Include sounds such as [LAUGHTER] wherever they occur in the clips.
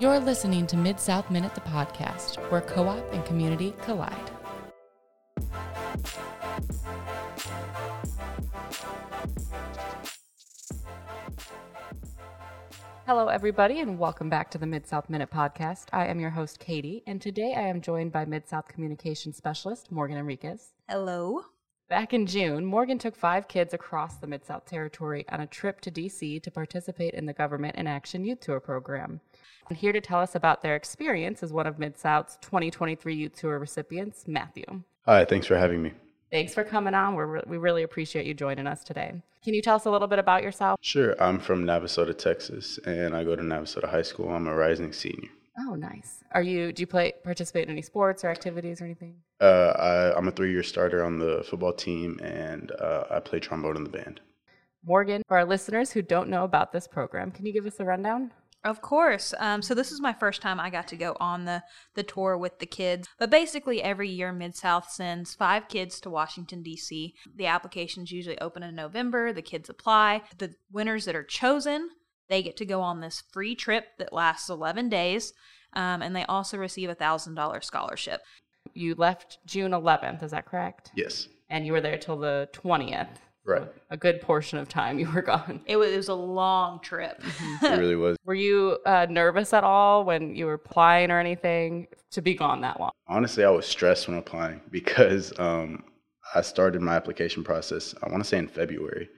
You're listening to Mid South Minute, the podcast, where co op and community collide. Hello, everybody, and welcome back to the Mid South Minute podcast. I am your host, Katie, and today I am joined by Mid South Communications Specialist Morgan Enriquez. Hello. Back in June, Morgan took five kids across the Mid South Territory on a trip to DC to participate in the Government in Action Youth Tour program. And here to tell us about their experience is one of Mid South's 2023 Youth Tour recipients, Matthew. Hi, thanks for having me. Thanks for coming on. We're re- we really appreciate you joining us today. Can you tell us a little bit about yourself? Sure, I'm from Navasota, Texas, and I go to Navasota High School. I'm a rising senior. Oh, nice. Are you? Do you play participate in any sports or activities or anything? Uh, I, I'm a three-year starter on the football team, and uh, I play trombone in the band. Morgan, for our listeners who don't know about this program, can you give us a rundown? Of course. Um, so this is my first time I got to go on the the tour with the kids. But basically, every year Mid South sends five kids to Washington D.C. The applications usually open in November. The kids apply. The winners that are chosen, they get to go on this free trip that lasts 11 days, um, and they also receive a thousand dollar scholarship. You left June 11th, is that correct? Yes, And you were there till the 20th. Right. A good portion of time you were [LAUGHS] gone. It was, it was a long trip. It really was. [LAUGHS] Were you uh, nervous at all when you were applying or anything to be gone that long? Honestly, I was stressed when applying [LAUGHS] because um, I started my application process, I want to say in February,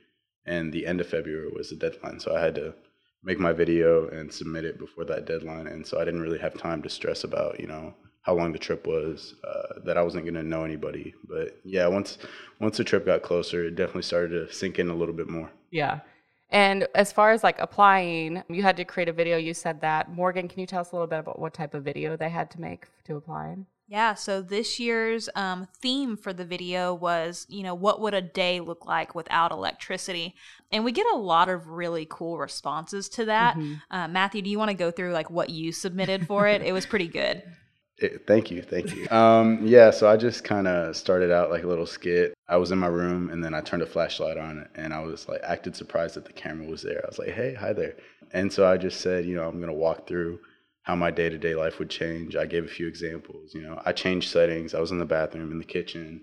and the end of February was the deadline. So I had to make my video and submit it before that deadline. And so I didn't really have time to stress about, you know, how long the trip was, uh, that I wasn't going to know anybody. But yeah, once once the trip got closer, it definitely started to sink in a little bit more. Yeah. And as far as like applying, you had to create a video. You said that. Morgan, can you tell us a little bit about what type of video they had to make to apply? Yeah, so this year's um, theme for the video was, you know, what would a day look like without electricity? And we get a lot of really cool responses to that. Uh, Matthew, do you want to go through like what you submitted for it? it was pretty good. [LAUGHS] Eh, thank you, thank you. [LAUGHS] Um, yeah, so I just kind of started out like a little skit. I was in my room and then I turned a flashlight on and I was like acted surprised that the camera was there. I was like, "Hey, hi there," and so I just said, you know, I'm gonna walk through how my day to day life would change. I gave a few examples. You know, I changed settings. I was in the bathroom, in the kitchen.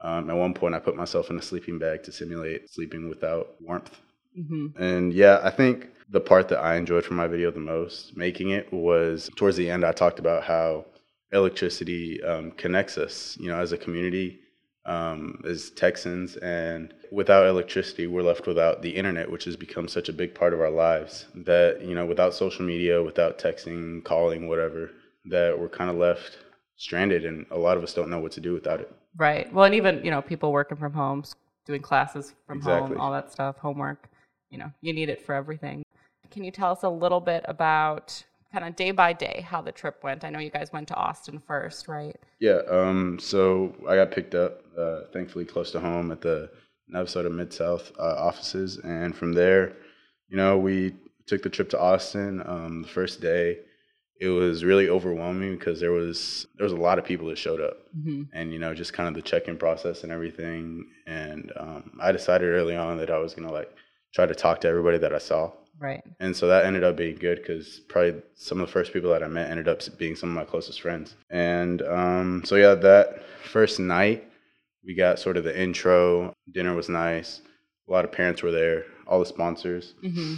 Um, at one point, I put myself in a sleeping bag to simulate sleeping without warmth. Mm-hmm. And yeah, I think the part that I enjoyed from my video the most, making it, was towards the end. I talked about how electricity um, connects us, you know, as a community, um, as Texans, and without electricity, we're left without the internet, which has become such a big part of our lives. That you know, without social media, without texting, calling, whatever, that we're kind of left stranded, and a lot of us don't know what to do without it. Right. Well, and even, you know, people working from home, doing classes from Exactly. home, all that stuff, homework, you know, you need it for everything. Can you tell us a little bit about kind of day by day how the trip went? I know you guys went to Austin first, right? Yeah, um, so I got picked up, uh, thankfully close to home at the Navasota Mid South uh, offices, and from there, you know, we took the trip to Austin. Um, the first day, it was really overwhelming because there was there was a lot of people that showed up, Mm-hmm. and you know, just kind of the check-in process and everything. And um, I decided early on that I was gonna like try to talk to everybody that I saw. Right. And so that ended up being good because probably some of the first people that I met ended up being some of my closest friends. And um, so, yeah, that first night, we got sort of the intro. Dinner was nice. A lot of parents were there, all the sponsors. Mm-hmm.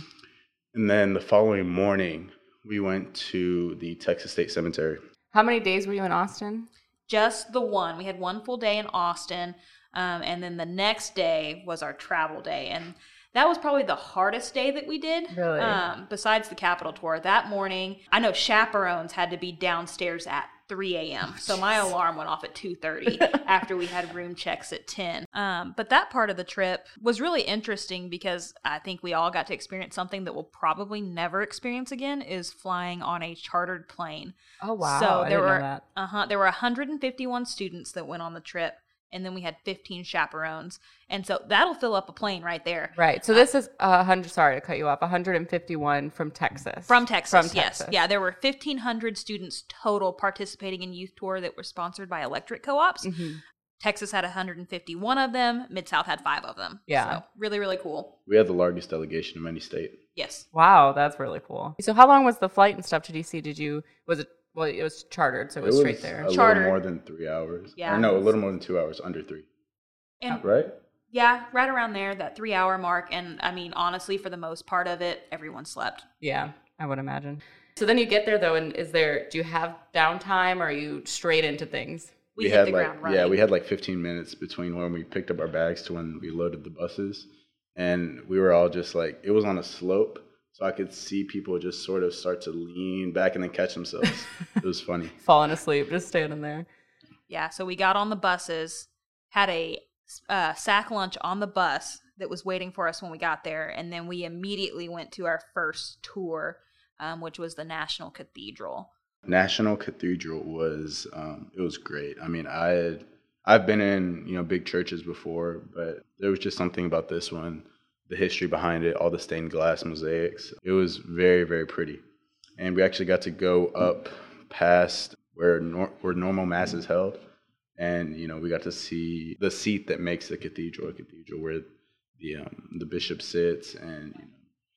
And then the following morning, we went to the Texas State Cemetery. How many days were you in Austin? Just the one. We had one full day in Austin, um, and then the next day was our travel day, and that was probably the hardest day that we did. Really? Um, besides the Capitol tour, that morning, I know chaperones had to be downstairs at 3 a.m. So my alarm went off at 2:30 [LAUGHS] after we had room checks at 10. Um, but that part of the trip was really interesting because I think we all got to experience something that we'll probably never experience again: is flying on a chartered plane. Oh, wow. So I there were uh huh there were 151 students that went on the trip, and then we had 15 chaperones, and so that'll fill up a plane right there. Right. So this is a 100, sorry to cut you off, 151 from Texas. From Texas, From yes. Texas. Yeah, there were 1,500 students total participating in Youth Tour that were sponsored by electric co ops. Mhm. Texas had 151 of them, Mid South had five of them. Yeah. So really, really cool. We had the largest delegation of any state. Yes. Wow, that's really cool. So how long was the flight and stuff to DC? Did you was it well it was chartered, so it was, straight there. a Chartered. little more than three hours. Yeah. Or no, a little more than two hours, under three. And Right? yeah, right around there, that three hour mark. And I mean, honestly, for the most part of it, everyone slept. Yeah, I would imagine. So then you get there though, and is there do you have downtime or are you straight into things? We, hit had the like ground running. yeah, we had like 15 minutes between when we picked up our bags to when we loaded the buses, and we were all just like it was on a slope, so I could see people just sort of start to lean back and then catch themselves. it was funny. [LAUGHS] Falling asleep, just standing there. Yeah, so we got on the buses, had a uh, sack lunch on the bus that was waiting for us when we got there, and then we immediately went to our first tour, um, which was the National Cathedral. National Cathedral was um, it was great. I mean, I I've been in you know big churches before, but there was just something about this one, the history behind it, all the stained glass mosaics. It was very very pretty, and we actually got to go up past where nor- where normal mass is held, and you know we got to see the seat that makes the cathedral a cathedral, where the um, the bishop sits, and you know,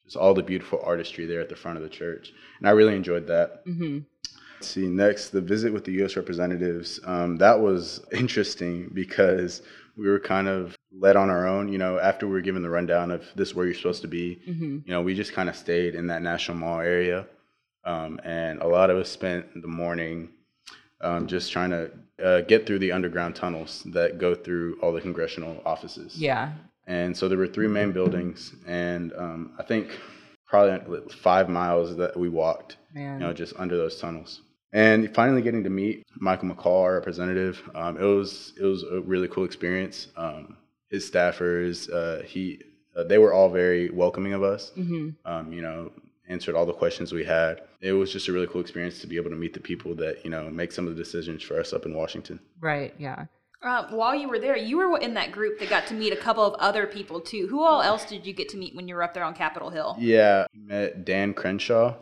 just all the beautiful artistry there at the front of the church, and I really enjoyed that. hmm see next the visit with the U.S. representatives. Um, that was interesting because we were kind of led on our own. You know, after we were given the rundown of this is where you're supposed to be. hmm You know, we just kind of stayed in that National Mall area, um, and a lot of us spent the morning um, just trying to uh, get through the underground tunnels that go through all the congressional offices. Yeah. And so there were three main buildings, and um, I think probably five miles that we walked Man. you know, just under those tunnels. And finally getting to meet Michael McCaul, our representative, um, it was it was a really cool experience. Um, his staffers, uh, he, uh, they were all very welcoming of us. hmm Um, you know, answered all the questions we had. It was just a really cool experience to be able to meet the people that you know make some of the decisions for us up in Washington. Right. Yeah. Uh, while you were there, you were in that group that got to meet a couple of other people too. Who all else did you get to meet when you were up there on Capitol Hill? Yeah, met Dan Crenshaw.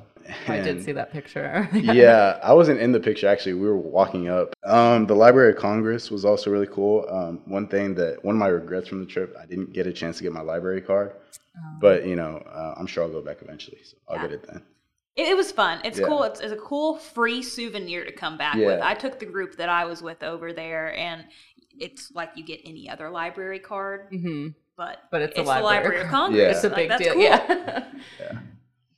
I did and- see that picture. [LAUGHS] yeah, I wasn't in the picture actually. We were walking up. Um, the Library of Congress was also really cool. Um, one thing that one of my regrets from the trip, I didn't get a chance to get my library card, Um, but you know, uh, I'm sure I'll go back eventually, so I'll Yeah. get it then. It, it was fun. It's Yeah. cool. It's, it's a cool free souvenir to come back Yeah. with. I took the group that I was with over there, and it's like you get any other library card, hmm but But it's a the library Library of. [LAUGHS] Congress. Yeah. It's a Like, big that's deal. cool. Yeah. [LAUGHS]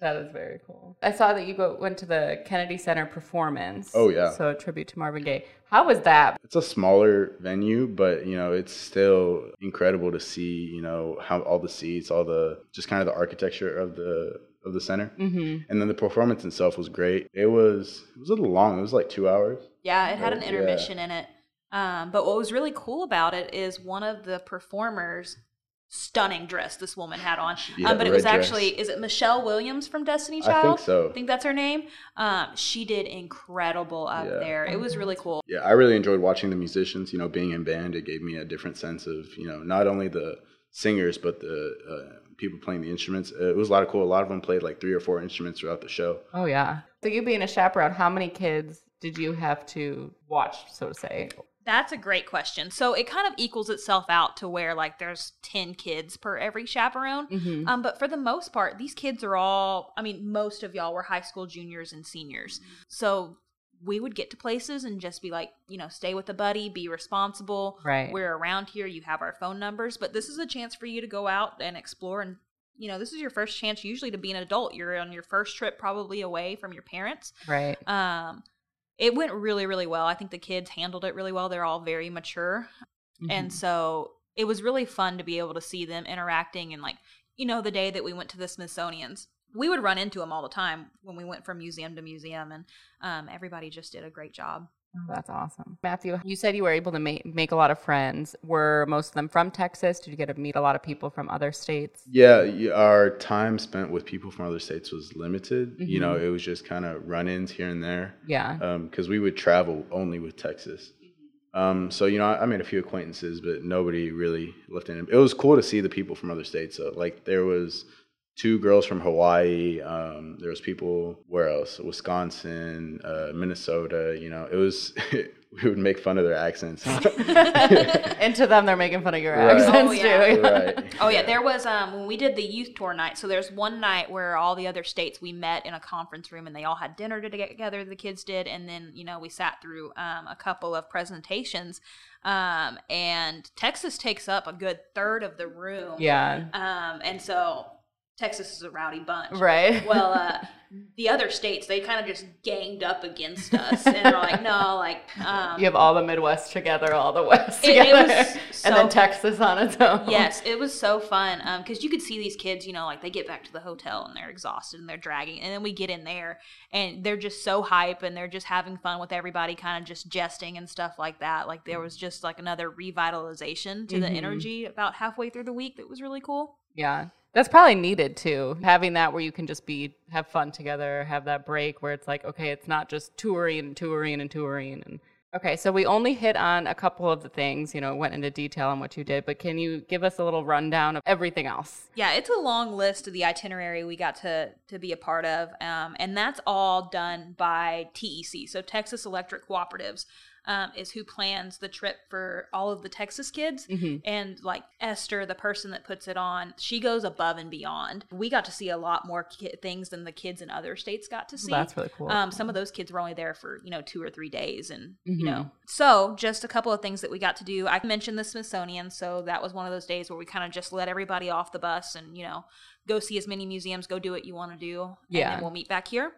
Yeah. That is very cool. I saw that you go, went to the Kennedy Center performance. Oh, yeah. So a tribute to Marvin Gaye. How was that? It's a smaller venue, but you know, it's still incredible to see. You know how all the seats, all the just kind of the architecture of the of the center, hmm and then the performance itself was great. It was it was a little long. It was like two hours. Yeah, it had an Yeah. intermission in it. Um, but what was really cool about it is one of the performers, stunning dress this woman had on. Yeah, um, but it red was dress. actually, is it Michelle Williams from Destiny I Child? think so. I think that's her name. Um, she did incredible up Yeah. there. It was really cool. Yeah, I really enjoyed watching the musicians. You know, being in band, it gave me a different sense of you know not only the singers but the uh, people playing the instruments. Uh, it was a lot of cool. A lot of them played like three or four instruments throughout the show. Oh, yeah. So you being a chaperone, how many kids did you have to watch, so to say? That's a great question. So it kind of equals itself out to where like there's 10 kids per every chaperone. hmm Um, but for the most part, these kids are all, I mean, most of y'all were high school juniors and seniors. So we would get to places and just be like, you know, stay with a buddy, be responsible. Right. We're around here, you have our phone numbers. But this is a chance for you to go out and explore. And, you know, this is your first chance usually to be an adult. You're on your first trip probably away from your parents. Right. Um, it went really, really well. I think the kids handled it really well. They're all very mature. And Mhm. so it was really fun to be able to see them interacting and like, you know, the day that we went to the Smithsonian's, we would run into them all the time when we went from museum to museum and um, everybody just did a great job. Oh, that's awesome. Matthew, you said you were able to make, make a lot of friends. Were most of them from Texas? Did you get to meet a lot of people from other states? Yeah, our time spent with people from other states was limited. You Mhm. know, it was just kind of run-ins here and there Yeah. because we would travel only with Texas. Um, so you know, I, I made a few acquaintances, but nobody really left in. It was cool to see the people from other states. So, like there was two girls from Hawaii. Um, there was people where else? Wisconsin, uh, Minnesota. You know, it was [LAUGHS] we would make fun of their accents. [LAUGHS] and to them, they're making fun of your Right. accents Oh, yeah. too. right. [LAUGHS] Oh yeah, there was um when we did the youth tour night. So there's one night where all the other states we met in a conference room and they all had dinner together. The kids did, and then you know we sat through um, a couple of presentations. Um, and Texas takes up a good third of the room. Yeah. Um, and so Texas is a rowdy bunch. Right. [LAUGHS] Well, uh, the other states they kind of just ganged up against us and are like, no, like um, You have all the Midwest together, all the West It- it together, was [LAUGHS] and then so- Texas on its own. Yes, it was so fun because you could see these kids, you know, like they get back to the hotel and they're exhausted and they're dragging, and then we get in there and they're just so hype and they're just having fun with everybody, kind of just jesting and stuff like that. Like there was just like another revitalization to the Mhm. energy about halfway through the week that was really cool. Yeah. That's probably needed too. Having that where you can just be have fun together, have that break where it's like, okay, it's not just touring and touring and touring and Okay, so we only hit on a couple of the things, you know, went into detail on what you did, but can you give us a little rundown of everything else? Yeah, it's a long list of the itinerary we got to to be a part of, um, and that's all done by TEC, so Texas Electric Cooperatives. Um, is who plans the trip for all of the Texas kids. Mhm. And like Esther, the person that puts it on, she goes above and beyond. We got to see a lot more ki- things than the kids in other states got to see. That's really cool. Um, some of those kids were only there for you know two or three days, and Mhm. you know. So just a couple of things that we got to do. I mentioned the Smithsonian, so that was one of those days where we kind of just let everybody off the bus and you know go see as many museums, go do what you want to do, and Yeah. then we'll meet back here.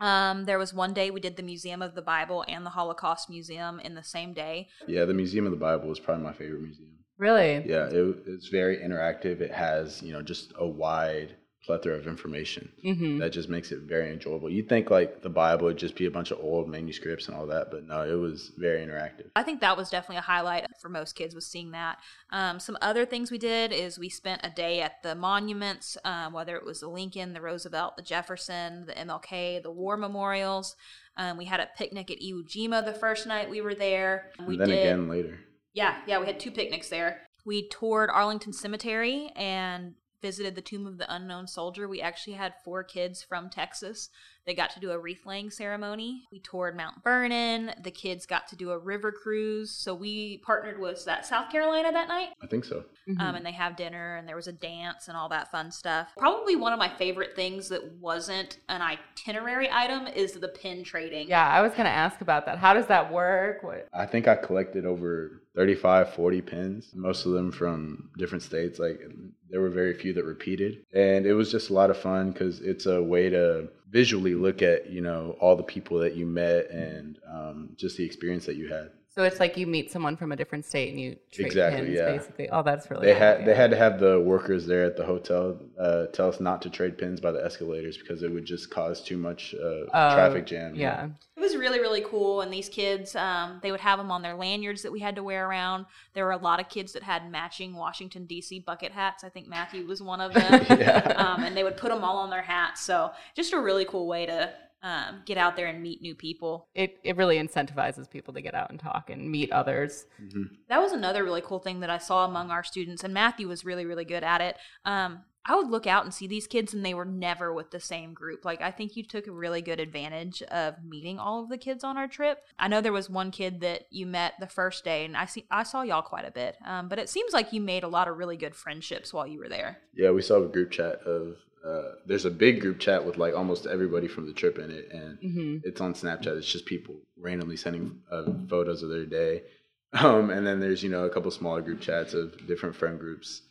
Um, there was one day we did the Museum of the Bible and the Holocaust Museum in the same day. Yeah, the Museum of the Bible is probably my favorite museum. really? Yeah, it, it's very interactive. It has, you know, just a wide plethora of information hmm that just makes it very enjoyable. You'd think like the Bible would just be a bunch of old manuscripts and all that, but no, it was very interactive. I think that was definitely a highlight for most kids was seeing that. Um, some other things we did is we spent a day at the monuments, um, whether it was the Lincoln, the Roosevelt, the Jefferson, the MLK, the war memorials. Um, we had a picnic at Iwo Jima the first night we were there. We and then did, again later. yeah, yeah, we had two picnics there. We toured Arlington Cemetery and visited the Tomb of the Unknown Soldier. We actually had four kids from Texas that got to do a wreath laying ceremony. We toured Mount Vernon. The kids got to do a river cruise. So we partnered with that South Carolina that night. I think so. Mm-hmm. Um, and they have dinner and there was a dance and all that fun stuff. Probably one of my favorite things that wasn't an itinerary item is the pin trading. Yeah, I was going to ask about that. How does that work? What? I think I collected over 35, 40 pins, most of them from different states. Like there were very few that repeated. And it was just a lot of fun because it's a way to visually look at, you know, all the people that you met and um, just the experience that you had. So it's like you meet someone from a different state and you trade Exactly, pins, yeah. basically. Oh, that's really They cool, had they had to have the workers there at the hotel uh, tell us not to trade pins by the escalators because it would just cause too much uh, Oh, traffic jam. Yeah. It was really, really cool. And these kids, um, they would have them on their lanyards that we had to wear around. There were a lot of kids that had matching Washington, D.C. bucket hats. I think Matthew was one of them. [LAUGHS] Yeah. um, and they would put them all on their hats. So just a really cool way to um, get out there and meet new people. It, it really incentivizes people to get out and talk and meet others. Mhm. That was another really cool thing that I saw among our students. And Matthew was really, really good at it. Um, I would look out and see these kids, and they were never with the same group. Like, I think you took a really good advantage of meeting all of the kids on our trip. I know there was one kid that you met the first day, and I see I saw y'all quite a bit. Um, but it seems like you made a lot of really good friendships while you were there. Yeah, we saw a group chat of. Uh, there's a big group chat with like almost everybody from the trip in it, and hmm it's on Snapchat. It's just people randomly sending uh, photos of their day, [LAUGHS] um, and then there's you know a couple smaller group chats of different friend groups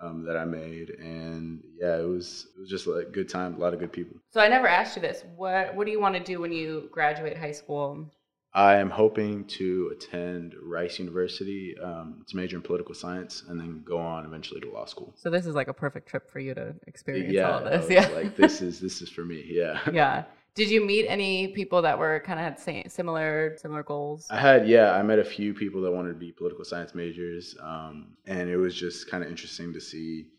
um, that I made, and yeah, it was it was just a good time, a lot of good people. So I never asked you this. What What do you want to do when you graduate high school? I am hoping to attend Rice University um, to major in political science, and then go on eventually to law school. So this is like a perfect trip for you to experience yeah, all I this. Yeah. like this is this is for me. Yeah. [LAUGHS] yeah. Did you meet any people that were kind of had similar similar goals? I had, yeah, I met a few people that wanted to be political science majors, um, and it was just kind of interesting to see,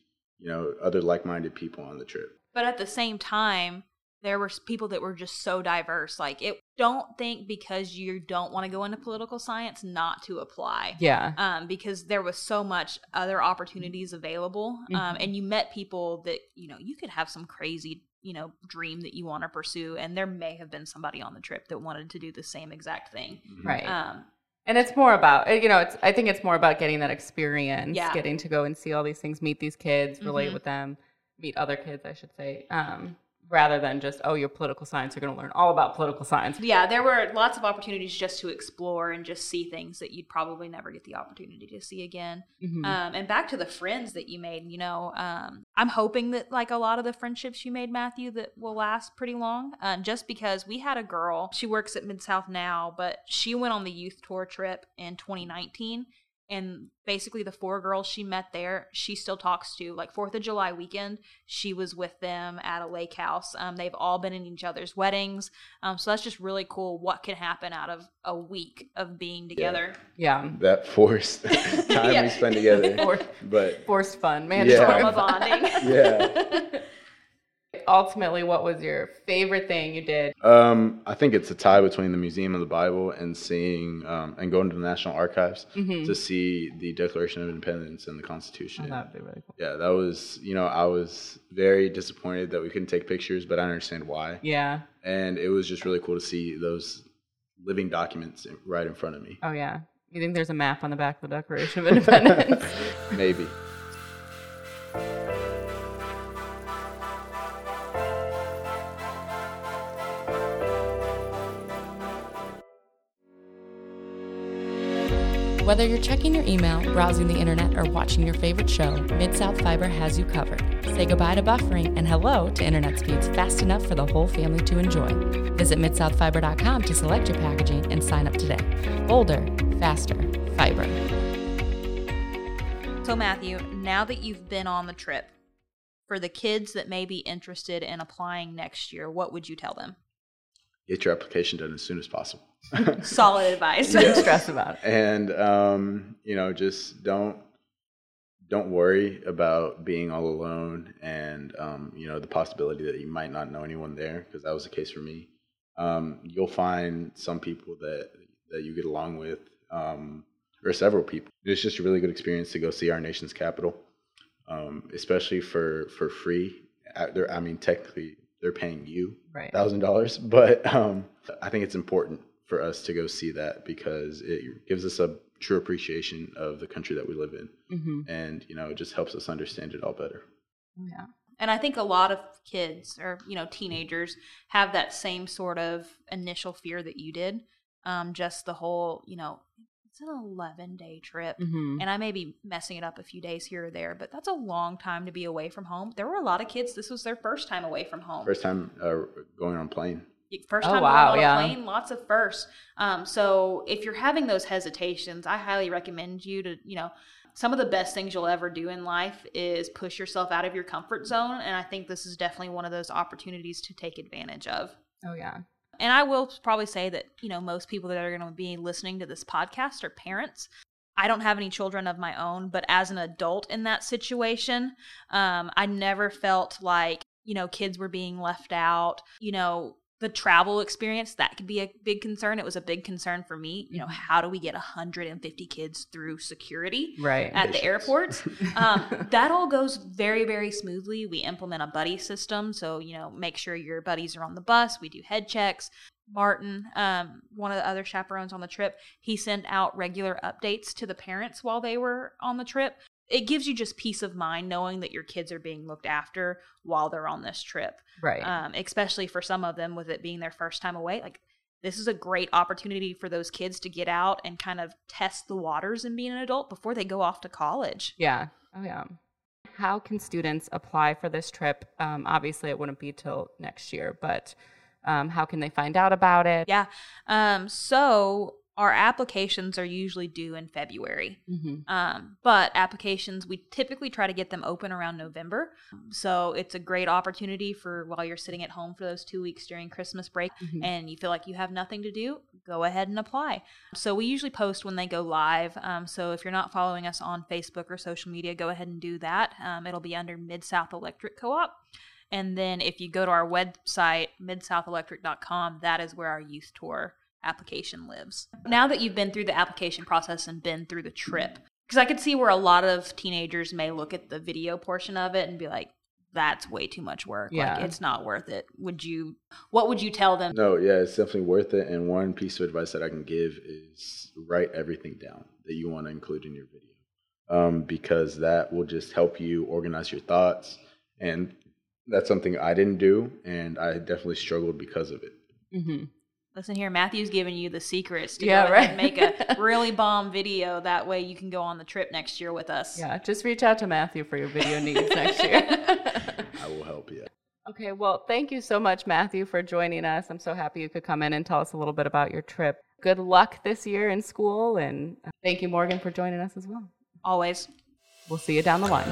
you know, other like-minded people on the trip. But at the same time, there were people that were just so diverse. Like, it don't think because you don't want to go into political science not to apply. Yeah. um, because there was so much other opportunities available, um, Mhm. and you met people that you know you could have some crazy you know dream that you want to pursue and there may have been somebody on the trip that wanted to do the same exact thing Right. um And it's more about uh, you know, it's I think it's more about getting that experience, Yeah. getting to go and see all these things, meet these kids, relate Mhm. with them, meet other kids, I should say, um, rather than just oh, you're political science, you're going to learn all about political science. yeah there were lots of opportunities just to explore and just see things that you'd probably never get the opportunity to see again Mhm. um, and back to the friends that you made you know um, i'm hoping that like a lot of the friendships you made matthew that will last pretty long um, just because we had a girl she works at mid-south now but she went on the youth tour trip in 2019 and basically the four girls she met there she still talks to like fourth of july weekend she was with them at a lake house um, they've all been in each other's weddings um, so that's just really cool what can happen out of a week of being together yeah, That forced [LAUGHS] time Yeah. we spend together. [LAUGHS] For- But forced fun, man. Yeah. bonding yeah, [LAUGHS] Ultimately, what was your favorite thing you did? um, I think it's a tie between the Museum of the Bible and seeing um, and going to the National Archives Mhm. to see the Declaration of Independence and the Oh, Constitution. that would be really cool. yeah, that was you know I was very disappointed that we couldn't take pictures, but I understand why. Yeah. And it was just really cool to see those living documents right in front of me. Oh yeah. You think there's a map on the back of the Declaration of Independence? [LAUGHS] Maybe. Whether you're checking your email, browsing the internet, or watching your favorite show, Mid South Fiber has you covered. Say goodbye to buffering and hello to internet speeds fast enough for the whole family to enjoy. Visit midsouthfiber.com to select your packaging and sign up today. Bolder, faster, fiber. So, Matthew, now that you've been on the trip, for the kids that may be interested in applying next year, what would you tell them? Get your application done as soon as possible. [LAUGHS] Solid advice. Don't stress about it. and um, you know just don't don't worry about being all alone and um, you know the possibility that you might not know anyone there because that was the case for me um, you'll find some people that that you get along with um, or several people it's just a really good experience to go see our nation's capital um, especially for for free Uh, i mean technically they're paying you Right. thousand dollars but um, i think it's important for us to go see that because it gives us a true appreciation of the country that we live in hmm and you know it just helps us understand it all better Yeah. And I think a lot of kids or, you know, teenagers have that same sort of initial fear that you did. Um, just the whole, you know, it's an 11 day trip. hmm And I may be messing it up a few days here or there, but that's a long time to be away from home. There were a lot of kids, this was their first time away from home. first time uh, going on plane First Oh, time wow, on a yeah. plane, lots of firsts. Um, so if you're having those hesitations, I highly recommend you to, you know, some of the best things you'll ever do in life is push yourself out of your comfort zone. And I think this is definitely one of those opportunities to take advantage of. Oh yeah. And I will probably say that, you know, most people that are going to be listening to this podcast are parents. I don't have any children of my own, but as an adult in that situation, um, I never felt like, you know, kids were being left out. You know, the travel experience, that could be a big concern. It was a big concern for me. You know, how do we get 150 kids through security? Right. at the airports. [LAUGHS] Um, that all goes very, very smoothly. We implement a buddy system. So, you know, make sure your buddies are on the bus. We do head checks. Martin, um, one of the other chaperones on the trip, he sent out regular updates to the parents while they were on the trip. It gives you just peace of mind knowing that your kids are being looked after while they're on this trip right. um, especially for some of them with it being their first time away. Like, this is a great opportunity for those kids to get out and kind of test the waters and being an adult before they go off to college. Yeah. Oh, yeah. How can students apply for this trip? Um, obviously, it wouldn't be till next year, but um, how can they find out about it? Yeah. Um, so, our applications are usually due in February. hmm Um, but applications, we typically try to get them open around November. So it's a great opportunity for while you're sitting at home for those two weeks during Christmas break Mhm. and you feel like you have nothing to do, go ahead and apply. So we usually post when they go live. Um, so if you're not following us on Facebook or social media, go ahead and do that. Um, it'll be under Mid South Electric Co op. And then if you go to our website, midsouthelectric.com, that is where our youth tour application lives. Now that you've been through the application process and been through the trip, because I could see where a lot of teenagers may look at the video portion of it and be like, that's way too much work. Yeah. Like it's not worth it. Would you what would you tell them? No, yeah, it's definitely worth it. And one piece of advice that I can give is write everything down that you want to include in your video, um, because that will just help you organize your thoughts. And that's something I didn't do, and I definitely struggled because of it. Mm-hmm. Listen here, Matthew's giving you the secrets to Yeah, go ahead and right. make a [LAUGHS] really bomb video. That way you can go on the trip next year with us. Yeah, just reach out to Matthew for your video needs [LAUGHS] next year. I will help you. okay, well, thank you so much, Matthew, for joining us. I'm so happy you could come in and tell us a little bit about your trip. Good luck this year in school, and uh, thank you, Morgan, for joining us as well. Always. We'll see you down the line.